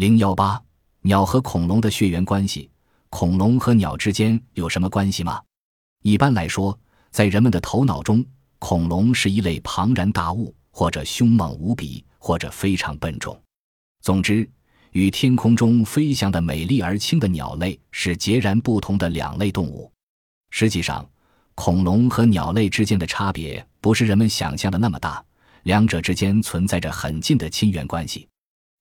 零幺八，鸟和恐龙的血缘关系，恐龙和鸟之间有什么关系吗？一般来说，在人们的头脑中，恐龙是一类庞然大物，或者凶猛无比，或者非常笨重。总之，与天空中飞翔的美丽而轻的鸟类是截然不同的两类动物。实际上，恐龙和鸟类之间的差别不是人们想象的那么大，两者之间存在着很近的亲缘关系。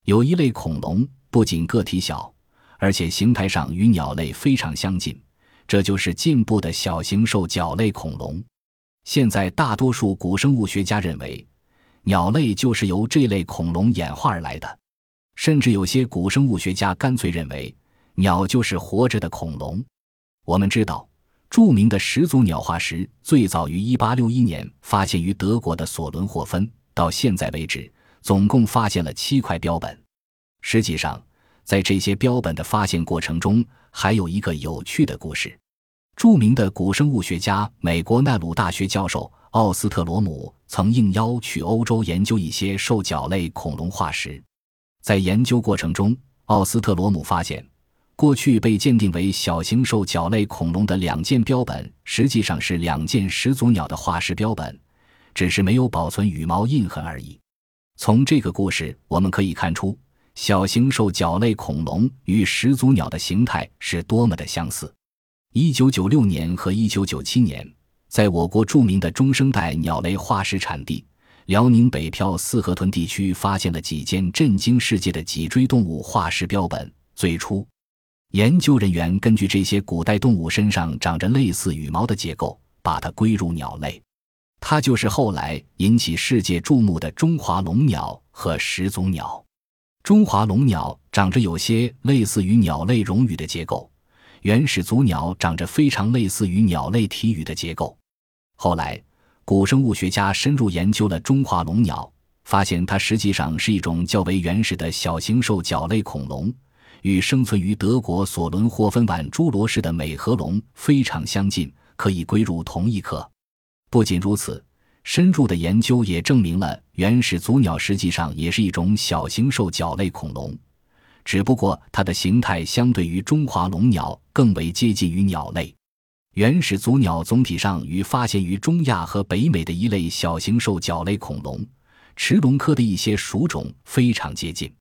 有一类恐龙不仅个体小，而且形态上与鸟类非常相近，这就是进步的小型兽脚类恐龙。现在，大多数古生物学家认为，鸟类就是由这类恐龙演化而来的，甚至有些古生物学家干脆认为，鸟就是活着的恐龙。我们知道。著名的始祖鸟化石最早于1861年发现于德国的索伦霍芬，到现在为止，总共发现了七块标本。实际上，在这些标本的发现过程中，还有一个有趣的故事。著名的古生物学家、美国奈鲁大学教授奥斯特罗姆曾应邀去欧洲研究一些兽脚类恐龙化石，在研究过程中，奥斯特罗姆发现。过去被鉴定为小型兽脚类恐龙的两件标本，实际上是两件始祖鸟的化石标本，只是没有保存羽毛印痕而已。从这个故事我们可以看出，小型兽脚类恐龙与始祖鸟的形态是多么的相似。一九九六年和一九九七年，在我国著名的中生代鸟类化石产地辽宁北漂四河屯地区，发现了几件震惊世界的脊椎动物化石标本。最初。研究人员根据这些古代动物身上长着类似羽毛的结构，把它归入鸟类。它就是后来引起世界注目的中华龙鸟和始祖鸟。中华龙鸟长着有些类似于鸟类绒羽的结构，原始祖鸟长着非常类似于鸟类体羽的结构。后来，古生物学家深入研究了中华龙鸟，发现它实际上是一种较为原始的小型兽脚类恐龙。与生存于德国索伦霍芬晚侏罗世的美颌龙非常相近，可以归入同一科。不仅如此，深入的研究也证明了原始祖鸟实际上也是一种小型兽脚类恐龙，只不过它的形态相对于中华龙鸟更为接近于鸟类。原始祖鸟总体上与发现于中亚和北美的一类小型兽脚类恐龙驰龙科的一些属种非常接近。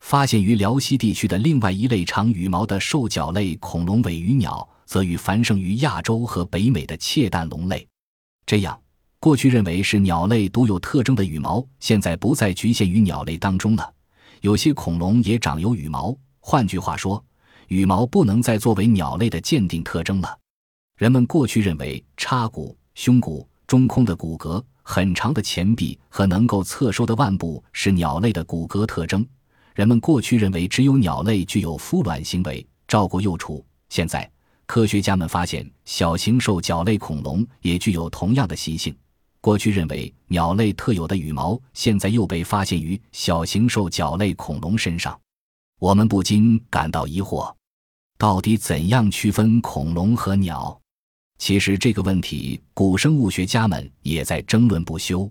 发现于辽西地区的另外一类长羽毛的兽脚类恐龙尾羽鸟，则与繁盛于亚洲和北美的窃蛋龙类。这样，过去认为是鸟类独有特征的羽毛，现在不再局限于鸟类当中了。有些恐龙也长有羽毛，换句话说，羽毛不能再作为鸟类的鉴定特征了。人们过去认为叉骨、胸骨、中空的骨骼、很长的前臂和能够侧收的腕部是鸟类的骨骼特征。人们过去认为只有鸟类具有孵卵行为、照顾幼雏。现在，科学家们发现小型兽脚类恐龙也具有同样的习性。过去认为鸟类特有的羽毛，现在又被发现于小型兽脚类恐龙身上。我们不禁感到疑惑：到底怎样区分恐龙和鸟？其实这个问题，古生物学家们也在争论不休。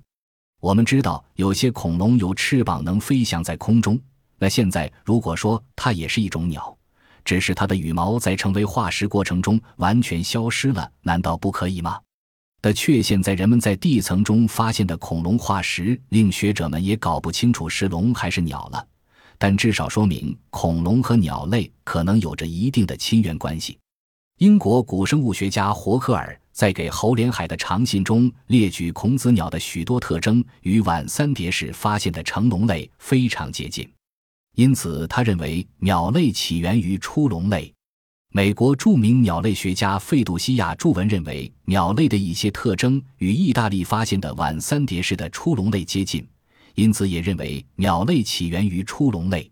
我们知道，有些恐龙有翅膀，能飞翔在空中。那现在，如果说它也是一种鸟，只是它的羽毛在成为化石过程中完全消失了，难道不可以吗？的确，现在人们在地层中发现的恐龙化石，令学者们也搞不清楚是龙还是鸟了。但至少说明恐龙和鸟类可能有着一定的亲缘关系。英国古生物学家霍克尔在给侯连海的长信中列举孔子鸟的许多特征，与晚三叠世发现的成龙类非常接近。因此，他认为鸟类起源于初龙类。美国著名鸟类学家费杜西亚著文认为，鸟类的一些特征与意大利发现的晚三叠式的初龙类接近，因此也认为鸟类起源于初龙类。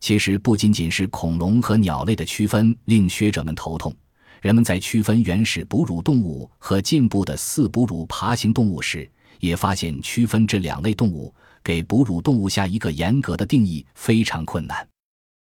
其实，不仅仅是恐龙和鸟类的区分令学者们头痛，人们在区分原始哺乳动物和进步的四哺乳爬行动物时，也发现区分这两类动物。给哺乳动物下一个严格的定义非常困难。